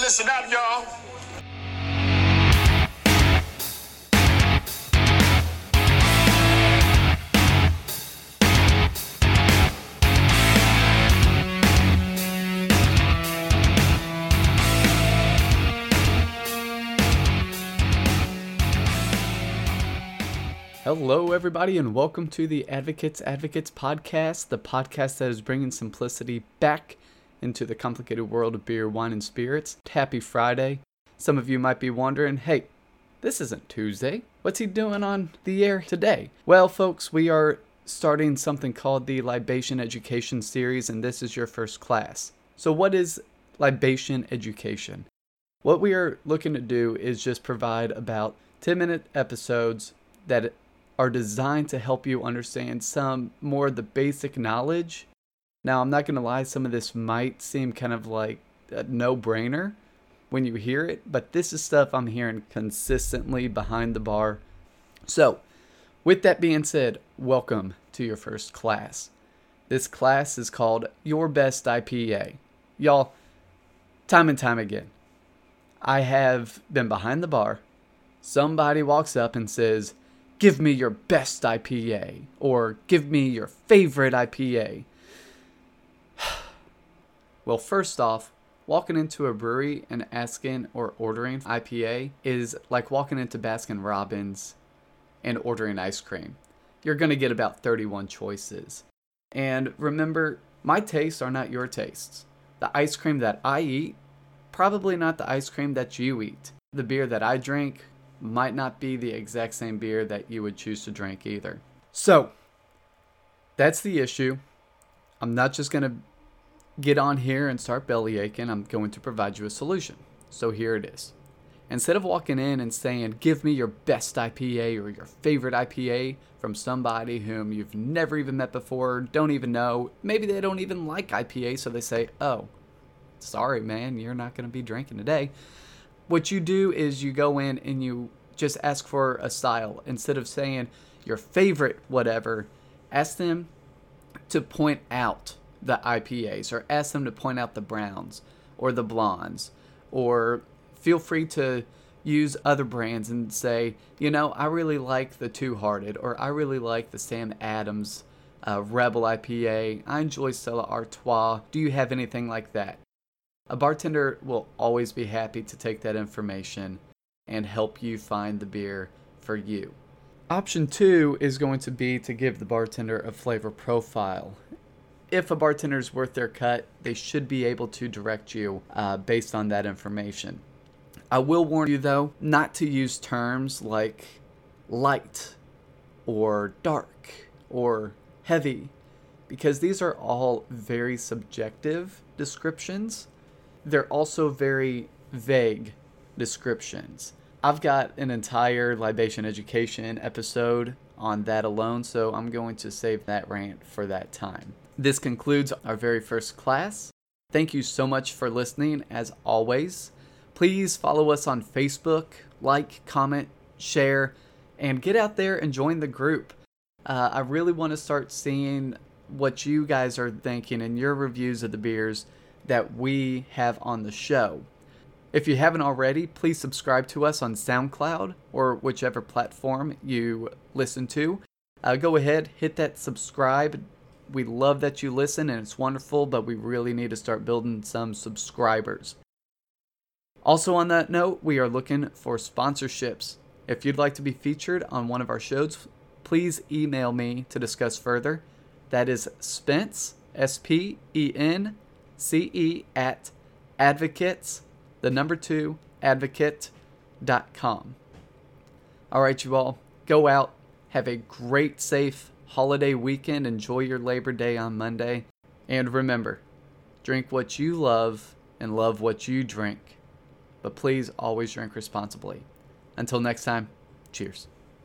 listen up, y'all. Hello, everybody, and welcome to the Advocates Advocates podcast, the podcast that is bringing simplicity back into the complicated world of beer, wine, and spirits. Happy Friday. Some of you might be wondering hey, this isn't Tuesday. What's he doing on the air today? Well, folks, we are starting something called the Libation Education Series, and this is your first class. So, what is libation education? What we are looking to do is just provide about 10 minute episodes that are designed to help you understand some more of the basic knowledge. Now, I'm not going to lie, some of this might seem kind of like a no brainer when you hear it, but this is stuff I'm hearing consistently behind the bar. So, with that being said, welcome to your first class. This class is called Your Best IPA. Y'all, time and time again, I have been behind the bar. Somebody walks up and says, give me your best IPA or give me your favorite IPA. Well, first off, walking into a brewery and asking or ordering IPA is like walking into Baskin Robbins and ordering ice cream. You're going to get about 31 choices. And remember, my tastes are not your tastes. The ice cream that I eat, probably not the ice cream that you eat. The beer that I drink might not be the exact same beer that you would choose to drink either. So, that's the issue. I'm not just going to get on here and start belly aching. I'm going to provide you a solution. So, here it is. Instead of walking in and saying, Give me your best IPA or your favorite IPA from somebody whom you've never even met before, don't even know, maybe they don't even like IPA, so they say, Oh, sorry, man, you're not going to be drinking today what you do is you go in and you just ask for a style instead of saying your favorite whatever ask them to point out the IPAs or ask them to point out the browns or the blondes or feel free to use other brands and say, you know, I really like the Two Hearted or I really like the Sam Adams uh, Rebel IPA. I enjoy Stella Artois. Do you have anything like that? A bartender will always be happy to take that information and help you find the beer for you. Option two is going to be to give the bartender a flavor profile. If a bartender is worth their cut, they should be able to direct you uh, based on that information. I will warn you though not to use terms like light or dark or heavy because these are all very subjective descriptions they're also very vague descriptions. I've got an entire libation education episode on that alone, so I'm going to save that rant for that time. This concludes our very first class. Thank you so much for listening, as always. Please follow us on Facebook, like, comment, share, and get out there and join the group. Uh, I really want to start seeing what you guys are thinking and your reviews of the beers that we have on the show. If you haven't already, please subscribe to us on SoundCloud or whichever platform you listen to. Uh, go ahead, hit that subscribe. We love that you listen and it's wonderful, but we really need to start building some subscribers. Also, on that note, we are looking for sponsorships. If you'd like to be featured on one of our shows, please email me to discuss further. That is Spence, S P E N C E, at advocates, the number two, advocate.com. All right, you all, go out, have a great, safe holiday weekend, enjoy your Labor Day on Monday, and remember drink what you love and love what you drink, but please always drink responsibly. Until next time, cheers.